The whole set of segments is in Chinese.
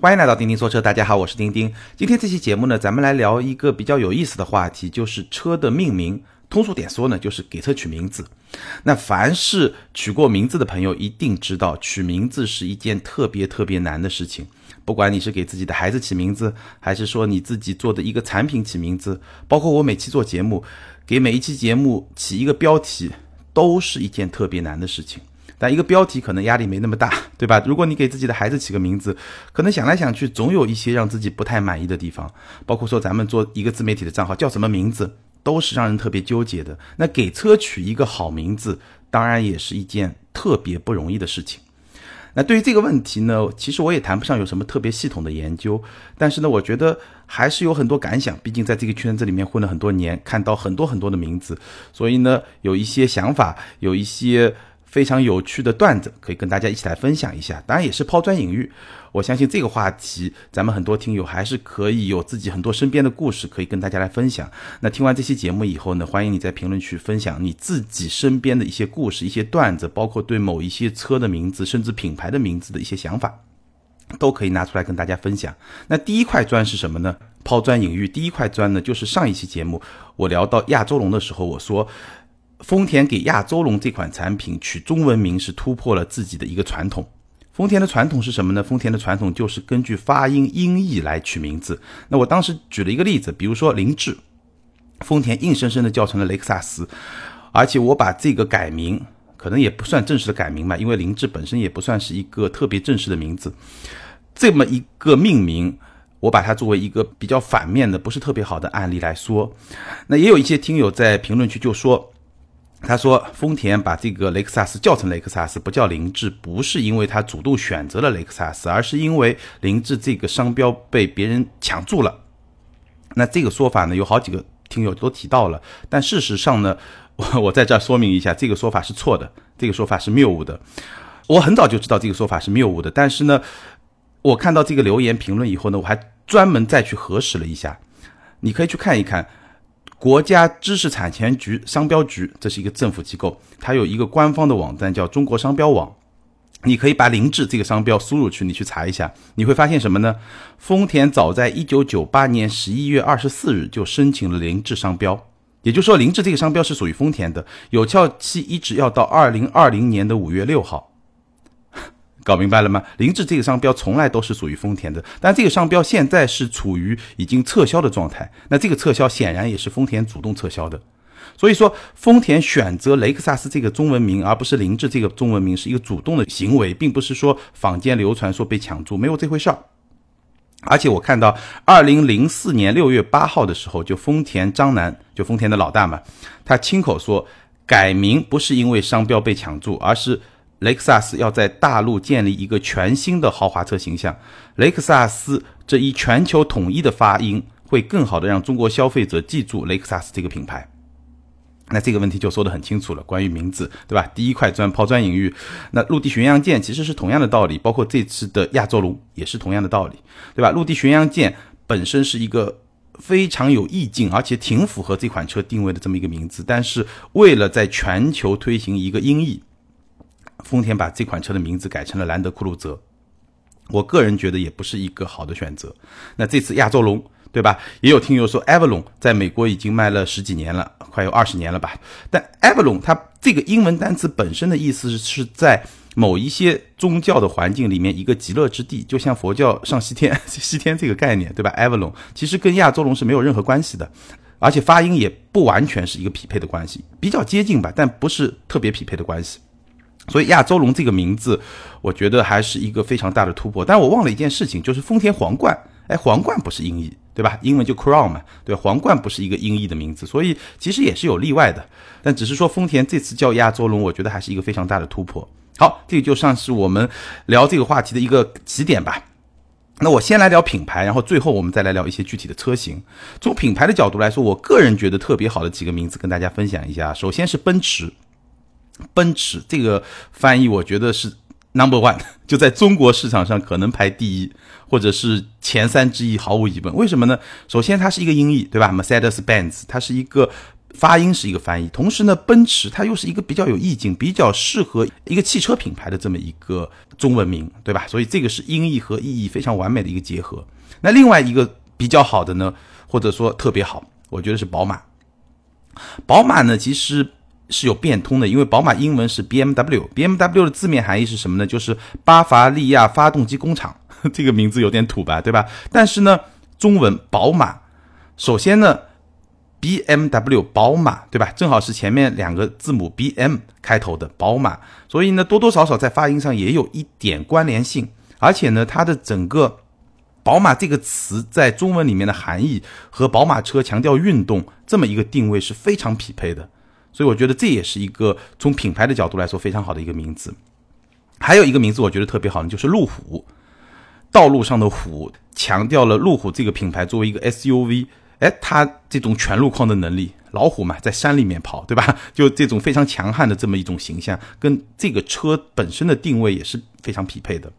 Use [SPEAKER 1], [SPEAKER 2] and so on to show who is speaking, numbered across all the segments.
[SPEAKER 1] 欢迎来到钉钉说车，大家好，我是钉钉。今天这期节目呢，咱们来聊一个比较有意思的话题，就是车的命名。通俗点说呢，就是给车取名字。那凡是取过名字的朋友，一定知道取名字是一件特别特别难的事情。不管你是给自己的孩子起名字，还是说你自己做的一个产品起名字，包括我每期做节目，给每一期节目起一个标题，都是一件特别难的事情。但一个标题可能压力没那么大，对吧？如果你给自己的孩子起个名字，可能想来想去，总有一些让自己不太满意的地方。包括说咱们做一个自媒体的账号叫什么名字，都是让人特别纠结的。那给车取一个好名字，当然也是一件特别不容易的事情。那对于这个问题呢，其实我也谈不上有什么特别系统的研究，但是呢，我觉得还是有很多感想。毕竟在这个圈子里面混了很多年，看到很多很多的名字，所以呢，有一些想法，有一些。非常有趣的段子，可以跟大家一起来分享一下。当然也是抛砖引玉。我相信这个话题，咱们很多听友还是可以有自己很多身边的故事可以跟大家来分享。那听完这期节目以后呢，欢迎你在评论区分享你自己身边的一些故事、一些段子，包括对某一些车的名字，甚至品牌的名字的一些想法，都可以拿出来跟大家分享。那第一块砖是什么呢？抛砖引玉。第一块砖呢，就是上一期节目我聊到亚洲龙的时候，我说。丰田给亚洲龙这款产品取中文名是突破了自己的一个传统。丰田的传统是什么呢？丰田的传统就是根据发音音译来取名字。那我当时举了一个例子，比如说凌志，丰田硬生生的叫成了雷克萨斯，而且我把这个改名，可能也不算正式的改名吧，因为凌志本身也不算是一个特别正式的名字。这么一个命名，我把它作为一个比较反面的、不是特别好的案例来说。那也有一些听友在评论区就说。他说：“丰田把这个雷克萨斯叫成雷克萨斯，不叫凌志，不是因为他主动选择了雷克萨斯，而是因为凌志这个商标被别人抢注了。那这个说法呢，有好几个听友都提到了，但事实上呢，我我在这儿说明一下，这个说法是错的，这个说法是谬误的。我很早就知道这个说法是谬误的，但是呢，我看到这个留言评论以后呢，我还专门再去核实了一下，你可以去看一看。”国家知识产权局商标局，这是一个政府机构，它有一个官方的网站叫中国商标网，你可以把“凌志”这个商标输入去，你去查一下，你会发现什么呢？丰田早在一九九八年十一月二十四日就申请了“凌志”商标，也就是说，“凌志”这个商标是属于丰田的，有效期一直要到二零二零年的五月六号。搞明白了吗？凌志这个商标从来都是属于丰田的，但这个商标现在是处于已经撤销的状态。那这个撤销显然也是丰田主动撤销的。所以说，丰田选择雷克萨斯这个中文名，而不是凌志这个中文名，是一个主动的行为，并不是说坊间流传说被抢注，没有这回事儿。而且我看到，二零零四年六月八号的时候，就丰田张楠，就丰田的老大嘛，他亲口说，改名不是因为商标被抢注，而是。雷克萨斯要在大陆建立一个全新的豪华车形象，雷克萨斯这一全球统一的发音会更好的让中国消费者记住雷克萨斯这个品牌。那这个问题就说得很清楚了，关于名字，对吧？第一块砖抛砖引玉。那陆地巡洋舰其实是同样的道理，包括这次的亚洲龙也是同样的道理，对吧？陆地巡洋舰本身是一个非常有意境，而且挺符合这款车定位的这么一个名字，但是为了在全球推行一个音译。丰田把这款车的名字改成了兰德酷路泽，我个人觉得也不是一个好的选择。那这次亚洲龙，对吧？也有听友说，Avalon 在美国已经卖了十几年了，快有二十年了吧？但 Avalon 它这个英文单词本身的意思是在某一些宗教的环境里面一个极乐之地，就像佛教上西天，西天这个概念，对吧？Avalon 其实跟亚洲龙是没有任何关系的，而且发音也不完全是一个匹配的关系，比较接近吧，但不是特别匹配的关系。所以亚洲龙这个名字，我觉得还是一个非常大的突破。但我忘了一件事情，就是丰田皇冠，哎，皇冠不是音译，对吧？英文就 crown 嘛，对，皇冠不是一个音译的名字，所以其实也是有例外的。但只是说丰田这次叫亚洲龙，我觉得还是一个非常大的突破。好，这个就算是我们聊这个话题的一个起点吧。那我先来聊品牌，然后最后我们再来聊一些具体的车型。从品牌的角度来说，我个人觉得特别好的几个名字跟大家分享一下。首先是奔驰。奔驰这个翻译，我觉得是 number one，就在中国市场上可能排第一，或者是前三之一，毫无疑问。为什么呢？首先它是一个音译，对吧？Mercedes Benz，它是一个发音是一个翻译，同时呢，奔驰它又是一个比较有意境、比较适合一个汽车品牌的这么一个中文名，对吧？所以这个是音译和意义非常完美的一个结合。那另外一个比较好的呢，或者说特别好，我觉得是宝马。宝马呢，其实是有变通的，因为宝马英文是 BMW，BMW 的字面含义是什么呢？就是巴伐利亚发动机工厂。这个名字有点土吧，对吧？但是呢，中文宝马，首先呢。B M W 宝马，对吧？正好是前面两个字母 B M 开头的宝马，所以呢，多多少少在发音上也有一点关联性。而且呢，它的整个宝马这个词在中文里面的含义和宝马车强调运动这么一个定位是非常匹配的。所以我觉得这也是一个从品牌的角度来说非常好的一个名字。还有一个名字我觉得特别好呢，就是路虎，道路上的虎，强调了路虎这个品牌作为一个 S U V。哎，它这种全路况的能力，老虎嘛，在山里面跑，对吧？就这种非常强悍的这么一种形象，跟这个车本身的定位也是非常匹配的。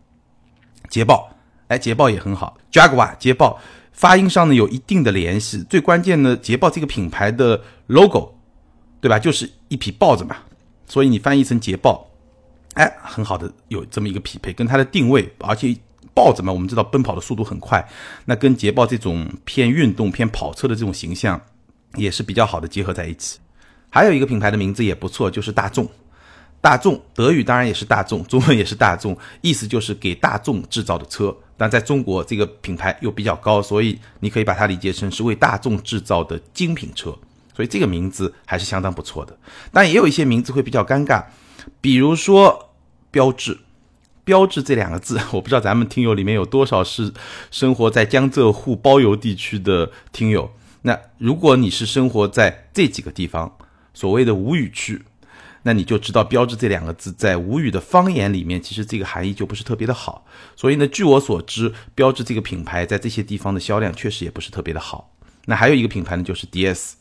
[SPEAKER 1] 捷豹，哎，捷豹也很好，Jaguar，捷豹，发音上呢有一定的联系。最关键呢，捷豹这个品牌的 logo，对吧？就是一匹豹子嘛，所以你翻译成捷豹，哎，很好的有这么一个匹配，跟它的定位，而且。豹子嘛，我们知道奔跑的速度很快，那跟捷豹这种偏运动、偏跑车的这种形象也是比较好的结合在一起。还有一个品牌的名字也不错，就是大众。大众德语当然也是大众，中文也是大众，意思就是给大众制造的车。但在中国这个品牌又比较高，所以你可以把它理解成是为大众制造的精品车。所以这个名字还是相当不错的。但也有一些名字会比较尴尬，比如说标志。标志这两个字，我不知道咱们听友里面有多少是生活在江浙沪包邮地区的听友。那如果你是生活在这几个地方，所谓的吴语区，那你就知道标志这两个字在吴语的方言里面，其实这个含义就不是特别的好。所以呢，据我所知，标志这个品牌在这些地方的销量确实也不是特别的好。那还有一个品牌呢，就是 DS，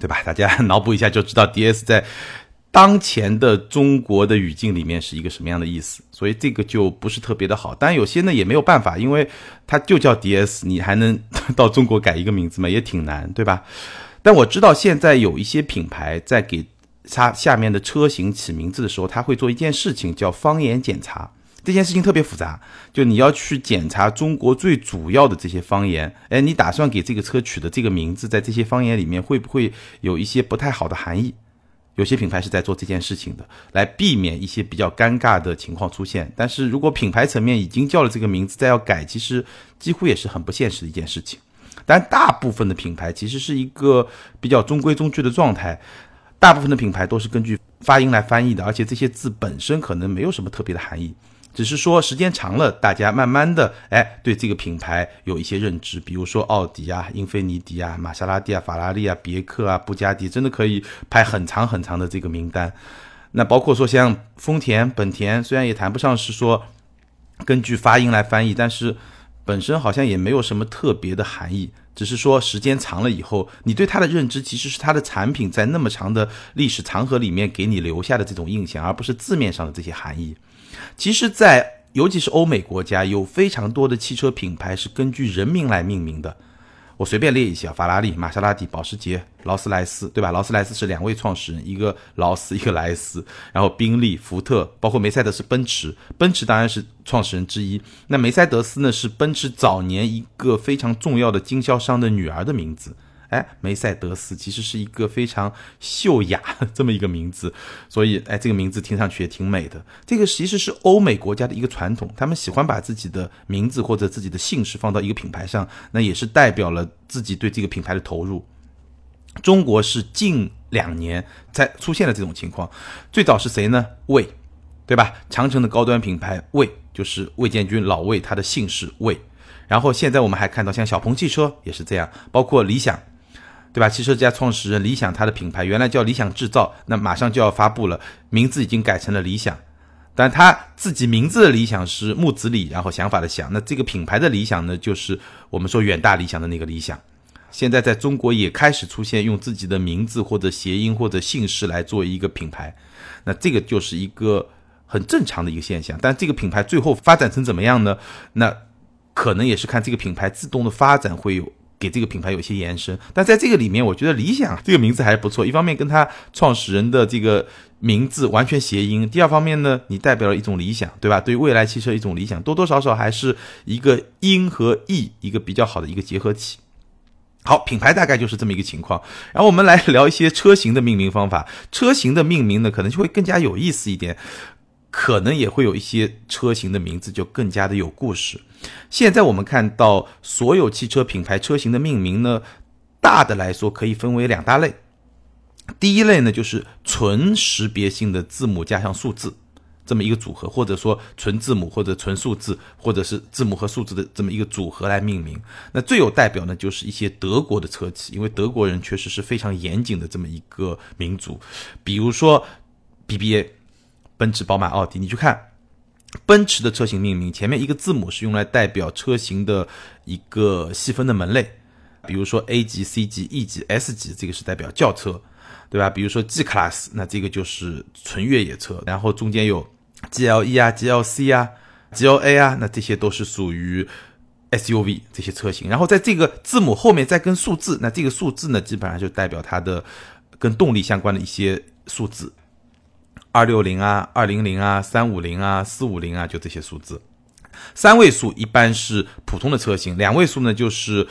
[SPEAKER 1] 对吧？大家 脑补一下就知道 DS 在。当前的中国的语境里面是一个什么样的意思？所以这个就不是特别的好。当然有些呢也没有办法，因为它就叫 DS，你还能 到中国改一个名字吗？也挺难，对吧？但我知道现在有一些品牌在给它下面的车型起名字的时候，他会做一件事情叫方言检查。这件事情特别复杂，就你要去检查中国最主要的这些方言。哎，你打算给这个车取的这个名字，在这些方言里面会不会有一些不太好的含义？有些品牌是在做这件事情的，来避免一些比较尴尬的情况出现。但是如果品牌层面已经叫了这个名字，再要改，其实几乎也是很不现实的一件事情。但大部分的品牌其实是一个比较中规中矩的状态，大部分的品牌都是根据发音来翻译的，而且这些字本身可能没有什么特别的含义。只是说时间长了，大家慢慢的哎对这个品牌有一些认知，比如说奥迪啊、英菲尼迪啊、玛莎拉蒂啊、法拉利啊、别克啊、布加迪，真的可以排很长很长的这个名单。那包括说像丰田、本田，虽然也谈不上是说根据发音来翻译，但是本身好像也没有什么特别的含义，只是说时间长了以后，你对它的认知其实是它的产品在那么长的历史长河里面给你留下的这种印象，而不是字面上的这些含义。其实，在尤其是欧美国家，有非常多的汽车品牌是根据人名来命名的。我随便列一下：法拉利、玛莎拉蒂、保时捷、劳斯莱斯，对吧？劳斯莱斯是两位创始人，一个劳斯，一个莱斯。然后宾利、福特，包括梅赛德斯奔驰，奔驰当然是创始人之一。那梅赛德斯呢，是奔驰早年一个非常重要的经销商的女儿的名字。哎，梅赛德斯其实是一个非常秀雅 这么一个名字，所以哎，这个名字听上去也挺美的。这个其实是欧美国家的一个传统，他们喜欢把自己的名字或者自己的姓氏放到一个品牌上，那也是代表了自己对这个品牌的投入。中国是近两年才出现了这种情况，最早是谁呢？魏，对吧？长城的高端品牌魏，就是魏建军老魏，他的姓氏魏。然后现在我们还看到像小鹏汽车也是这样，包括理想。对吧？汽车之家创始人理想，他的品牌原来叫理想制造，那马上就要发布了，名字已经改成了理想，但他自己名字的理想是木子李，然后想法的想，那这个品牌的理想呢，就是我们说远大理想的那个理想。现在在中国也开始出现用自己的名字或者谐音或者姓氏来做一个品牌，那这个就是一个很正常的一个现象。但这个品牌最后发展成怎么样呢？那可能也是看这个品牌自动的发展会有。给这个品牌有一些延伸。但在这个里面，我觉得理想 这个名字还是不错。一方面跟它创始人的这个名字完全谐音，第二方面呢，你代表了一种理想，对吧？对未来汽车一种理想，多多少少还是一个音和义一个比较好的一个结合体。好，品牌大概就是这么一个情况。然后我们来聊一些车型的命名方法。车型的命名呢，可能就会更加有意思一点，可能也会有一些车型的名字就更加的有故事。现在我们看到所有汽车品牌车型的命名呢，大的来说可以分为两大类。第一类呢，就是纯识别性的字母加上数字。这么一个组合，或者说纯字母或者纯数字，或者是字母和数字的这么一个组合来命名。那最有代表呢，就是一些德国的车企，因为德国人确实是非常严谨的这么一个民族。比如说 BBA，奔驰、宝马、奥迪，你去看奔驰的车型命名，前面一个字母是用来代表车型的一个细分的门类，比如说 A 级、C 级、E 级、S 级，这个是代表轿车，对吧？比如说 G Class，那这个就是纯越野车，然后中间有。G L E 啊，G L C 啊，G L A 啊，那这些都是属于 S U V 这些车型。然后在这个字母后面再跟数字，那这个数字呢，基本上就代表它的跟动力相关的一些数字，二六零啊，二零零啊，三五零啊，四五零啊，就这些数字。三位数一般是普通的车型，两位数呢就是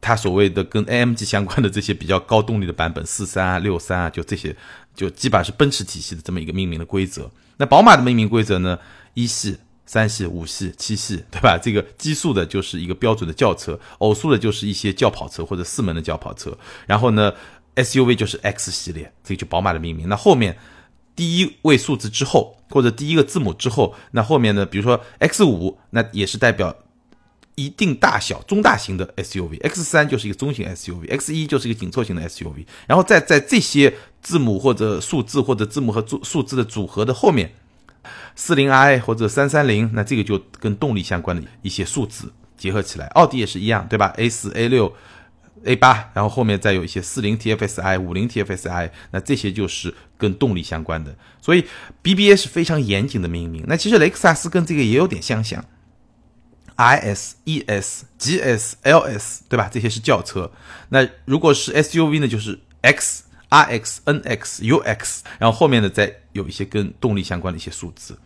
[SPEAKER 1] 它所谓的跟 A M G 相关的这些比较高动力的版本，四三啊，六三啊，就这些，就基本上是奔驰体系的这么一个命名的规则。那宝马的命名规则呢？一系、三系、五系、七系，对吧？这个奇数的就是一个标准的轿车，偶数的就是一些轿跑车或者四门的轿跑车。然后呢，SUV 就是 X 系列，这就宝马的命名。那后面第一位数字之后，或者第一个字母之后，那后面呢，比如说 X 五，那也是代表一定大小中大型的 SUV；X 三就是一个中型 SUV；X 一就是一个紧凑型的 SUV。然后再在这些。字母或者数字或者字母和数数字的组合的后面，四零 i 或者三三零，那这个就跟动力相关的一些数字结合起来。奥迪也是一样，对吧？A 四、A 六、A 八，然后后面再有一些四零 TFSI、五零 TFSI，那这些就是跟动力相关的。所以 BBA 是非常严谨的命名。那其实雷克萨斯跟这个也有点相像，IS、ES、GS、LS，对吧？这些是轿车。那如果是 SUV 呢，就是 X。R X N X U X，然后后面呢再有一些跟动力相关的一些数字。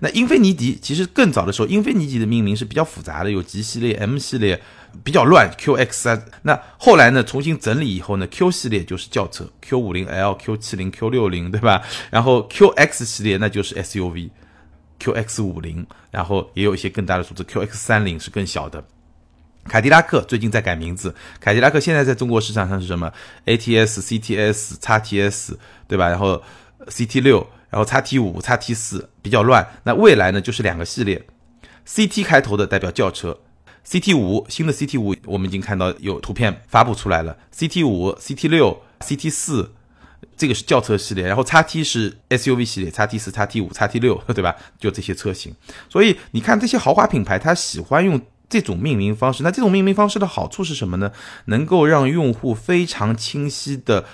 [SPEAKER 1] 那英菲尼迪其实更早的时候，英菲尼迪的命名是比较复杂的，有 G 系列、M 系列，比较乱。Q X 啊，那后来呢重新整理以后呢，Q 系列就是轿车，Q 五零 L、Q 七零、Q 六零，对吧？然后 Q X 系列那就是 S U V，Q X 五零，然后也有一些更大的数字，Q X 三零是更小的。凯迪拉克最近在改名字，凯迪拉克现在在中国市场上是什么？ATS、CTS、x TS，对吧？然后 CT 六，然后 x T 五、x T 四比较乱。那未来呢，就是两个系列，CT 开头的代表轿车，CT 五新的 CT 五我们已经看到有图片发布出来了，CT 五、CT 六、CT 四，这个是轿车系列，然后 x T 是 SUV 系列，x T 四、x T 五、x T 六，对吧？就这些车型。所以你看这些豪华品牌，它喜欢用。这种命名方式，那这种命名方式的好处是什么呢？能够让用户非常清晰的，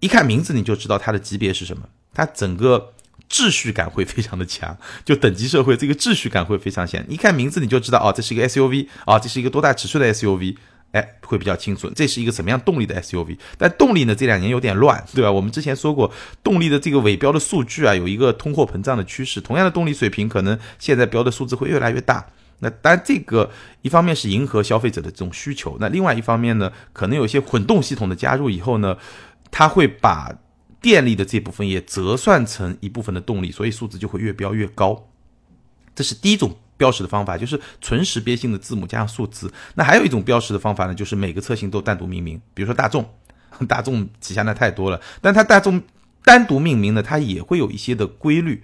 [SPEAKER 1] 一看名字你就知道它的级别是什么，它整个秩序感会非常的强，就等级社会这个秩序感会非常强。一看名字你就知道，哦，这是一个 SUV，哦，这是一个多大尺寸的 SUV，哎，会比较清楚，这是一个什么样动力的 SUV。但动力呢，这两年有点乱，对吧？我们之前说过，动力的这个尾标的数据啊，有一个通货膨胀的趋势，同样的动力水平，可能现在标的数字会越来越大。那当然，这个一方面是迎合消费者的这种需求，那另外一方面呢，可能有些混动系统的加入以后呢，它会把电力的这部分也折算成一部分的动力，所以数字就会越标越高。这是第一种标识的方法，就是纯识别性的字母加上数字。那还有一种标识的方法呢，就是每个车型都单独命名，比如说大众，大众旗下那太多了，但它大众单独命名呢，它也会有一些的规律，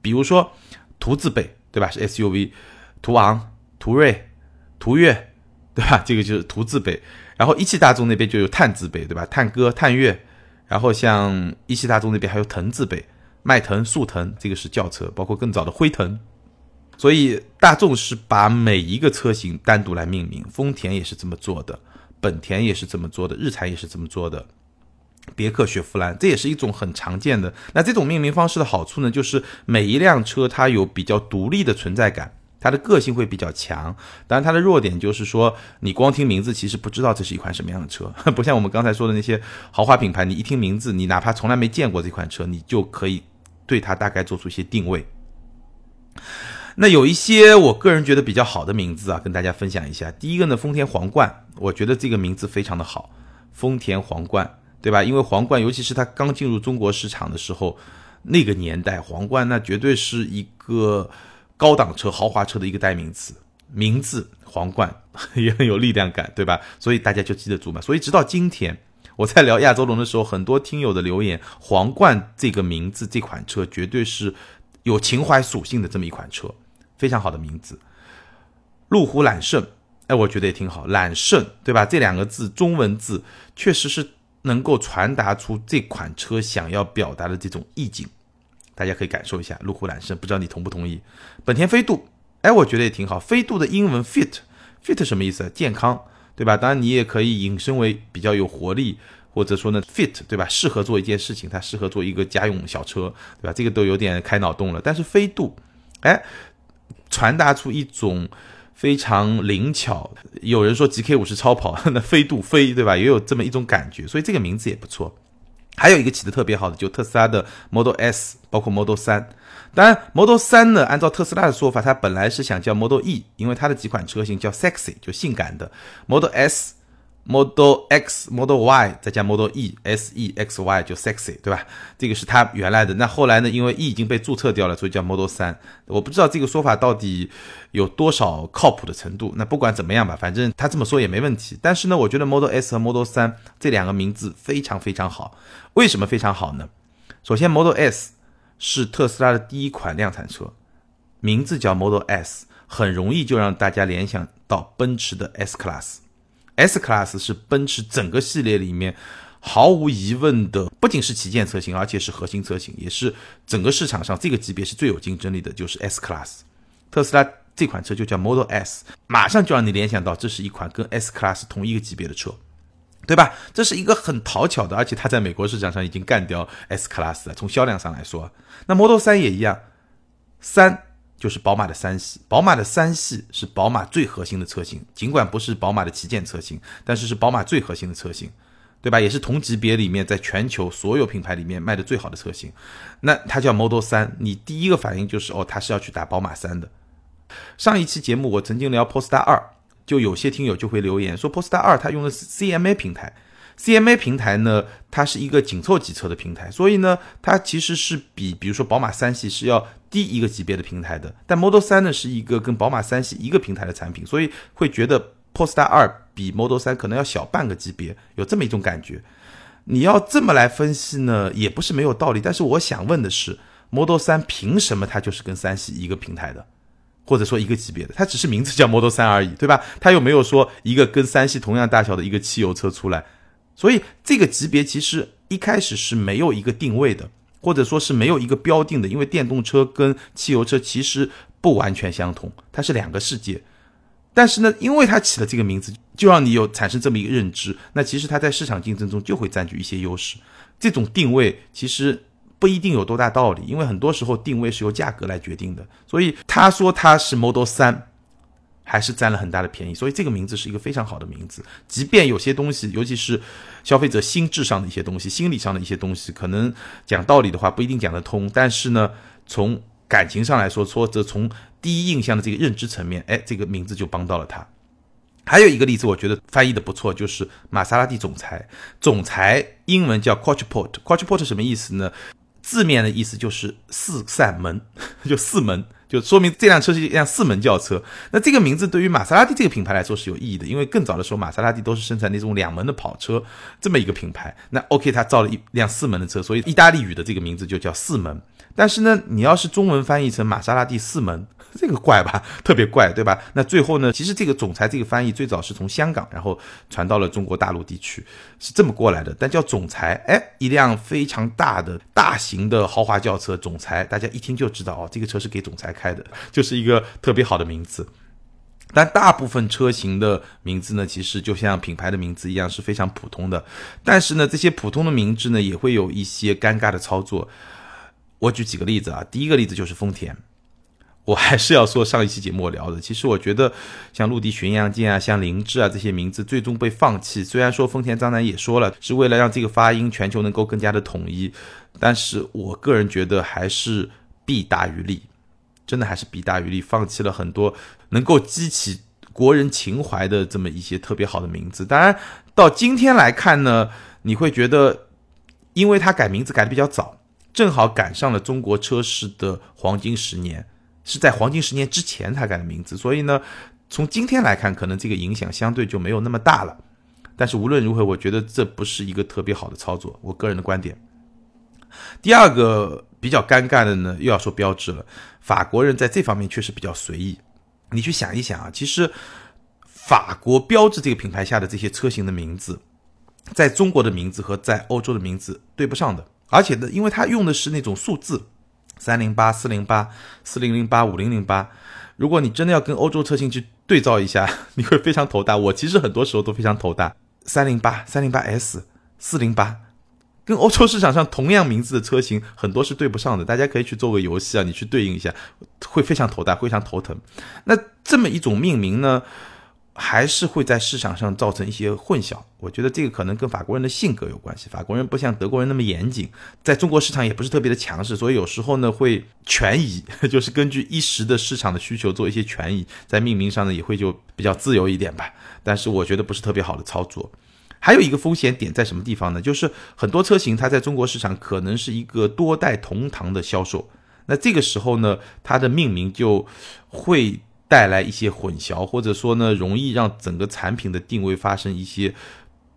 [SPEAKER 1] 比如说途字辈，对吧？是 SUV。途昂、途锐、途岳，对吧？这个就是途字辈。然后一汽大众那边就有探字辈，对吧？探歌、探岳。然后像一汽大众那边还有腾字辈，迈腾、速腾，这个是轿车，包括更早的辉腾。所以大众是把每一个车型单独来命名，丰田也是这么做的，本田也是这么做的，日产也是这么做的，别克、雪佛兰，这也是一种很常见的。那这种命名方式的好处呢，就是每一辆车它有比较独立的存在感。它的个性会比较强。当然，它的弱点就是说，你光听名字其实不知道这是一款什么样的车，不像我们刚才说的那些豪华品牌，你一听名字，你哪怕从来没见过这款车，你就可以对它大概做出一些定位。那有一些我个人觉得比较好的名字啊，跟大家分享一下。第一个呢，丰田皇冠，我觉得这个名字非常的好，丰田皇冠，对吧？因为皇冠，尤其是它刚进入中国市场的时候，那个年代，皇冠那绝对是一个高档车、豪华车的一个代名词。名字皇冠 也很有力量感，对吧？所以大家就记得住嘛。所以直到今天，我在聊亚洲龙的时候，很多听友的留言，皇冠这个名字，这款车绝对是有情怀属性的这么一款车。非常好的名字，路虎揽胜，哎，我觉得也挺好。揽胜，对吧？这两个字中文字确实是能够传达出这款车想要表达的这种意境，大家可以感受一下。路虎揽胜，不知道你同不同意？本田飞度，哎，我觉得也挺好。飞度的英文 fit，fit 什么意思？健康，对吧？当然你也可以引申为比较有活力，或者说呢 fit，对吧？适合做一件事情，它适合做一个家用小车，对吧？这个都有点开脑洞了。但是飞度，哎。传达出一种非常灵巧，有人说 GK 五是超跑，那飞度飞对吧？也有这么一种感觉，所以这个名字也不错。还有一个起的特别好的，就特斯拉的 Model S，包括 Model 三。当然，Model 三呢，按照特斯拉的说法，它本来是想叫 Model E，因为它的几款车型叫 sexy，就性感的 Model S。Model X、Model Y 再加 Model E、S E X Y 就 sexy，对吧？这个是它原来的。那后来呢？因为 E 已经被注册掉了，所以叫 Model 三。我不知道这个说法到底有多少靠谱的程度。那不管怎么样吧，反正他这么说也没问题。但是呢，我觉得 Model S 和 Model 三这两个名字非常非常好。为什么非常好呢？首先，Model S 是特斯拉的第一款量产车，名字叫 Model S，很容易就让大家联想到奔驰的 S Class。S Class 是奔驰整个系列里面毫无疑问的，不仅是旗舰车型，而且是核心车型，也是整个市场上这个级别是最有竞争力的，就是 S Class。特斯拉这款车就叫 Model S，马上就让你联想到这是一款跟 S Class 同一个级别的车，对吧？这是一个很讨巧的，而且它在美国市场上已经干掉 S Class 了。从销量上来说，那 Model 三也一样，三。就是宝马的三系，宝马的三系是宝马最核心的车型，尽管不是宝马的旗舰车型，但是是宝马最核心的车型，对吧？也是同级别里面在全球所有品牌里面卖的最好的车型。那它叫 Model 三，你第一个反应就是哦，它是要去打宝马三的。上一期节目我曾经聊 Polestar 二，就有些听友就会留言说 Polestar 二它用的是 CMA 平台。CMA 平台呢，它是一个紧凑级车的平台，所以呢，它其实是比比如说宝马三系是要低一个级别的平台的。但 Model 三呢，是一个跟宝马三系一个平台的产品，所以会觉得 Polestar 二比 Model 三可能要小半个级别，有这么一种感觉。你要这么来分析呢，也不是没有道理。但是我想问的是，Model 三凭什么它就是跟三系一个平台的，或者说一个级别的？它只是名字叫 Model 三而已，对吧？它又没有说一个跟三系同样大小的一个汽油车出来。所以这个级别其实一开始是没有一个定位的，或者说是没有一个标定的，因为电动车跟汽油车其实不完全相同，它是两个世界。但是呢，因为它起了这个名字，就让你有产生这么一个认知，那其实它在市场竞争中就会占据一些优势。这种定位其实不一定有多大道理，因为很多时候定位是由价格来决定的。所以他说他是 Model 三。还是占了很大的便宜，所以这个名字是一个非常好的名字。即便有些东西，尤其是消费者心智上的一些东西、心理上的一些东西，可能讲道理的话不一定讲得通，但是呢，从感情上来说，或者从第一印象的这个认知层面，哎，这个名字就帮到了他。还有一个例子，我觉得翻译的不错，就是玛莎拉蒂总裁。总裁英文叫 Coachport，Coachport 什么意思呢？字面的意思就是四扇门，就四门。就说明这辆车是一辆四门轿车。那这个名字对于玛莎拉蒂这个品牌来说是有意义的，因为更早的时候玛莎拉蒂都是生产那种两门的跑车这么一个品牌。那 OK，它造了一辆四门的车，所以意大利语的这个名字就叫四门。但是呢，你要是中文翻译成玛莎拉蒂四门。这个怪吧，特别怪，对吧？那最后呢？其实这个总裁这个翻译最早是从香港，然后传到了中国大陆地区，是这么过来的。但叫总裁，哎，一辆非常大的大型的豪华轿车，总裁，大家一听就知道哦，这个车是给总裁开的，就是一个特别好的名字。但大部分车型的名字呢，其实就像品牌的名字一样，是非常普通的。但是呢，这些普通的名字呢，也会有一些尴尬的操作。我举几个例子啊，第一个例子就是丰田。我还是要说上一期节目我聊的，其实我觉得像陆地巡洋舰啊、像凌志啊这些名字最终被放弃。虽然说丰田章男也说了是为了让这个发音全球能够更加的统一，但是我个人觉得还是弊大于利，真的还是弊大于利，放弃了很多能够激起国人情怀的这么一些特别好的名字。当然到今天来看呢，你会觉得，因为他改名字改的比较早，正好赶上了中国车市的黄金十年。是在黄金十年之前他改的名字，所以呢，从今天来看，可能这个影响相对就没有那么大了。但是无论如何，我觉得这不是一个特别好的操作，我个人的观点。第二个比较尴尬的呢，又要说标志了。法国人在这方面确实比较随意。你去想一想啊，其实法国标志这个品牌下的这些车型的名字，在中国的名字和在欧洲的名字对不上的，而且呢，因为它用的是那种数字。三零八四零八四零零八五零零八，如果你真的要跟欧洲车型去对照一下，你会非常头大。我其实很多时候都非常头大。三零八三零八 S 四零八，跟欧洲市场上同样名字的车型很多是对不上的。大家可以去做个游戏啊，你去对应一下，会非常头大，非常头疼。那这么一种命名呢？还是会在市场上造成一些混淆，我觉得这个可能跟法国人的性格有关系。法国人不像德国人那么严谨，在中国市场也不是特别的强势，所以有时候呢会权宜，就是根据一时的市场的需求做一些权宜，在命名上呢也会就比较自由一点吧。但是我觉得不是特别好的操作。还有一个风险点在什么地方呢？就是很多车型它在中国市场可能是一个多代同堂的销售，那这个时候呢，它的命名就会。带来一些混淆，或者说呢，容易让整个产品的定位发生一些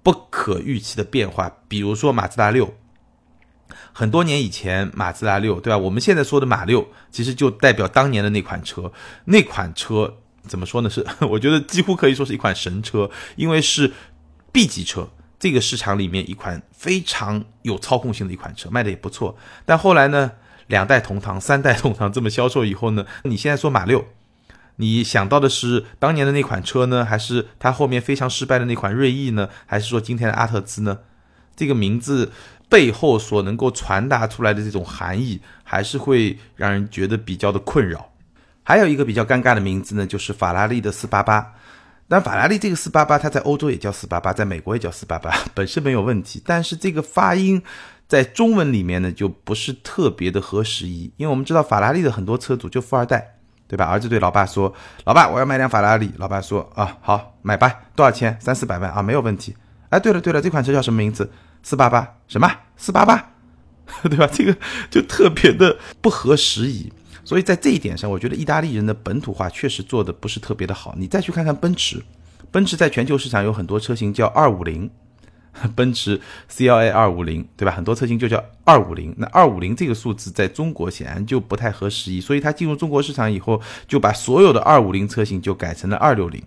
[SPEAKER 1] 不可预期的变化。比如说马自达六，很多年以前马自达六，对吧？我们现在说的马六，其实就代表当年的那款车。那款车怎么说呢？是 我觉得几乎可以说是一款神车，因为是 B 级车，这个市场里面一款非常有操控性的一款车，卖的也不错。但后来呢，两代同堂、三代同堂这么销售以后呢，你现在说马六。你想到的是当年的那款车呢，还是它后面非常失败的那款锐意呢，还是说今天的阿特兹呢？这个名字背后所能够传达出来的这种含义，还是会让人觉得比较的困扰。还有一个比较尴尬的名字呢，就是法拉利的四八八。但法拉利这个四八八，它在欧洲也叫四八八，在美国也叫四八八，本身没有问题。但是这个发音在中文里面呢，就不是特别的合时宜，因为我们知道法拉利的很多车主就富二代。对吧？儿子对老爸说：“老爸，我要买辆法拉利。”老爸说：“啊，好，买吧，多少钱？三四百万啊，没有问题。”哎，对了对了，这款车叫什么名字？四八八？什么？四八八？对吧？这个就特别的不合时宜。所以在这一点上，我觉得意大利人的本土化确实做的不是特别的好。你再去看看奔驰，奔驰在全球市场有很多车型叫二五零。奔驰 CLA 二五零，对吧？很多车型就叫二五零。那二五零这个数字在中国显然就不太合时宜，所以它进入中国市场以后，就把所有的二五零车型就改成了二六零。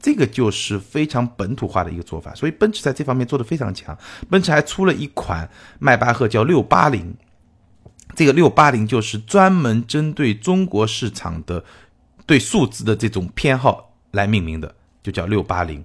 [SPEAKER 1] 这个就是非常本土化的一个做法。所以奔驰在这方面做的非常强。奔驰还出了一款迈巴赫叫六八零，这个六八零就是专门针对中国市场的对数字的这种偏好来命名的，就叫六八零。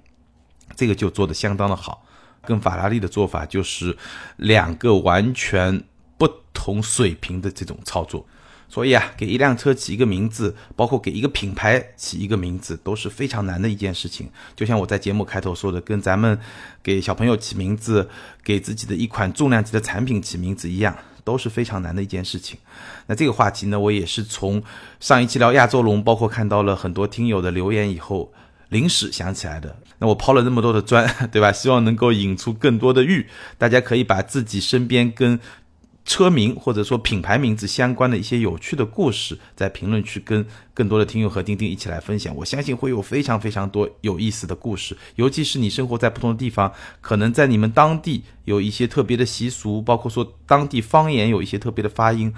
[SPEAKER 1] 这个就做的相当的好。跟法拉利的做法就是两个完全不同水平的这种操作，所以啊，给一辆车起一个名字，包括给一个品牌起一个名字，都是非常难的一件事情。就像我在节目开头说的，跟咱们给小朋友起名字、给自己的一款重量级的产品起名字一样，都是非常难的一件事情。那这个话题呢，我也是从上一期聊亚洲龙，包括看到了很多听友的留言以后。临时想起来的，那我抛了那么多的砖，对吧？希望能够引出更多的玉。大家可以把自己身边跟车名或者说品牌名字相关的一些有趣的故事，在评论区跟更多的听友和钉钉一起来分享。我相信会有非常非常多有意思的故事，尤其是你生活在不同的地方，可能在你们当地有一些特别的习俗，包括说当地方言有一些特别的发音，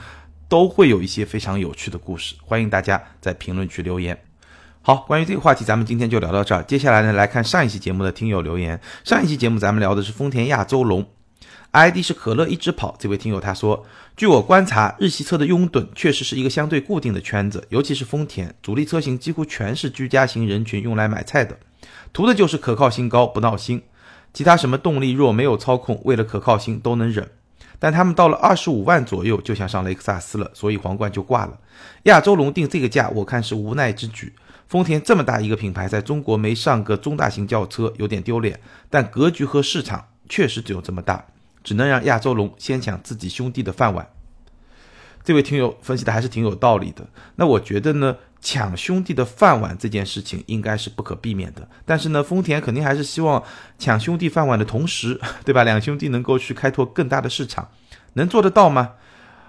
[SPEAKER 1] 都会有一些非常有趣的故事。欢迎大家在评论区留言。好，关于这个话题，咱们今天就聊到这儿。接下来呢，来看上一期节目的听友留言。上一期节目咱们聊的是丰田亚洲龙，ID 是可乐一直跑。这位听友他说，据我观察，日系车的拥趸确实是一个相对固定的圈子，尤其是丰田主力车型几乎全是居家型人群用来买菜的，图的就是可靠性高不闹心，其他什么动力弱没有操控，为了可靠性都能忍。但他们到了二十五万左右就想上雷克萨斯了，所以皇冠就挂了。亚洲龙定这个价，我看是无奈之举。丰田这么大一个品牌，在中国没上个中大型轿车有点丢脸，但格局和市场确实只有这么大，只能让亚洲龙先抢自己兄弟的饭碗。这位听友分析的还是挺有道理的。那我觉得呢，抢兄弟的饭碗这件事情应该是不可避免的。但是呢，丰田肯定还是希望抢兄弟饭碗的同时，对吧？两兄弟能够去开拓更大的市场，能做得到吗？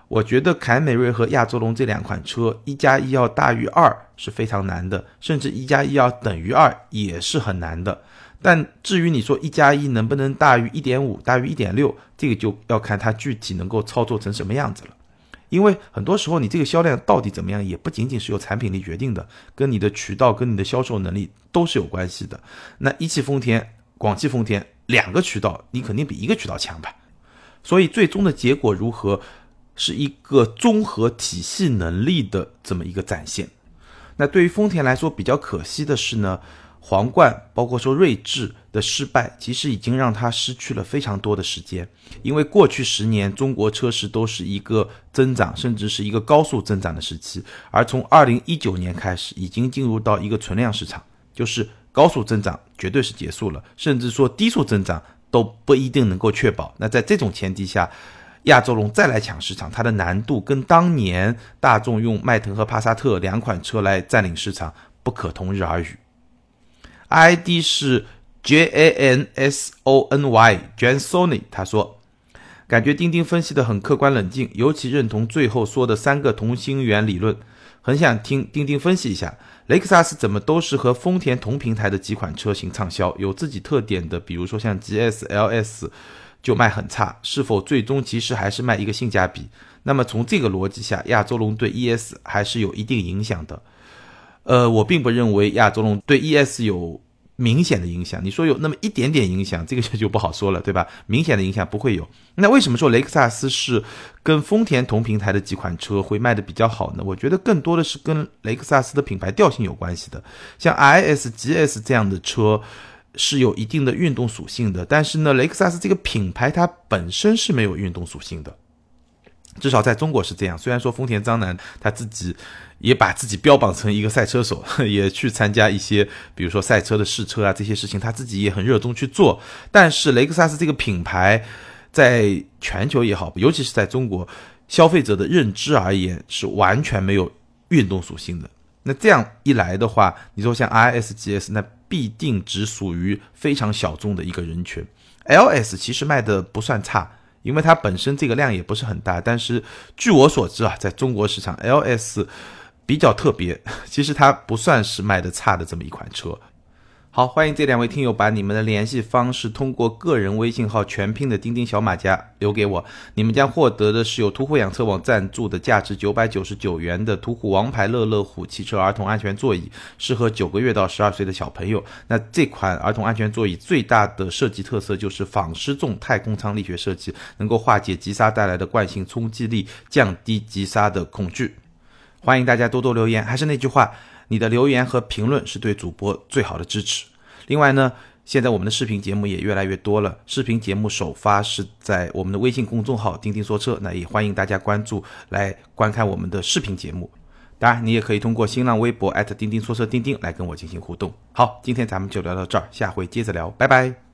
[SPEAKER 1] 我觉得凯美瑞和亚洲龙这两款车，一加一要大于二是非常难的，甚至一加一要等于二也是很难的。但至于你说一加一能不能大于一点五、大于一点六，这个就要看它具体能够操作成什么样子了。因为很多时候，你这个销量到底怎么样，也不仅仅是由产品力决定的，跟你的渠道、跟你的销售能力都是有关系的。那一汽丰田、广汽丰田两个渠道，你肯定比一个渠道强吧？所以最终的结果如何，是一个综合体系能力的这么一个展现。那对于丰田来说，比较可惜的是呢。皇冠，包括说锐志的失败，其实已经让他失去了非常多的时间。因为过去十年，中国车市都是一个增长，甚至是一个高速增长的时期。而从二零一九年开始，已经进入到一个存量市场，就是高速增长绝对是结束了，甚至说低速增长都不一定能够确保。那在这种前提下，亚洲龙再来抢市场，它的难度跟当年大众用迈腾和帕萨特两款车来占领市场不可同日而语。ID 是 J A N S O N Y，Jansony。他说，感觉钉钉分析的很客观冷静，尤其认同最后说的三个同心圆理论。很想听钉钉分析一下，雷克萨斯怎么都是和丰田同平台的几款车型畅销，有自己特点的，比如说像 GS、LS 就卖很差，是否最终其实还是卖一个性价比？那么从这个逻辑下，亚洲龙对 ES 还是有一定影响的。呃，我并不认为亚洲龙对 ES 有明显的影响。你说有那么一点点影响，这个 就不好说了，对吧？明显的影响不会有。那为什么说雷克萨斯是跟丰田同平台的几款车会卖的比较好呢？我觉得更多的是跟雷克萨斯的品牌调性有关系的。像 IS、GS 这样的车是有一定的运动属性的，但是呢，雷克萨斯这个品牌它本身是没有运动属性的。至少在中国是这样。虽然说丰田章男他自己也把自己标榜成一个赛车手，也去参加一些，比如说赛车的试车啊这些事情，他自己也很热衷去做。但是雷克萨斯这个品牌，在全球也好，尤其是在中国消费者的认知而言，是完全没有运动属性的。那这样一来的话，你说像 I S G S，那必定只属于非常小众的一个人群。L S 其实卖的不算差。因为它本身这个量也不是很大，但是据我所知啊，在中国市场，LS 比较特别，其实它不算是卖的差的这么一款车。好，欢迎这两位听友把你们的联系方式通过个人微信号全拼的钉钉小马甲留给我，你们将获得的是由途虎养车网赞助的价值九百九十九元的途虎王牌乐乐虎汽车儿童安全座椅，适合九个月到十二岁的小朋友。那这款儿童安全座椅最大的设计特色就是仿失重太空舱力学设计，能够化解急刹带来的惯性冲击力，降低急刹的恐惧。欢迎大家多多留言，还是那句话。你的留言和评论是对主播最好的支持。另外呢，现在我们的视频节目也越来越多了。视频节目首发是在我们的微信公众号“钉钉说车”，那也欢迎大家关注来观看我们的视频节目。当然，你也可以通过新浪微博钉钉说车钉钉来跟我进行互动。好，今天咱们就聊到这儿，下回接着聊，拜拜。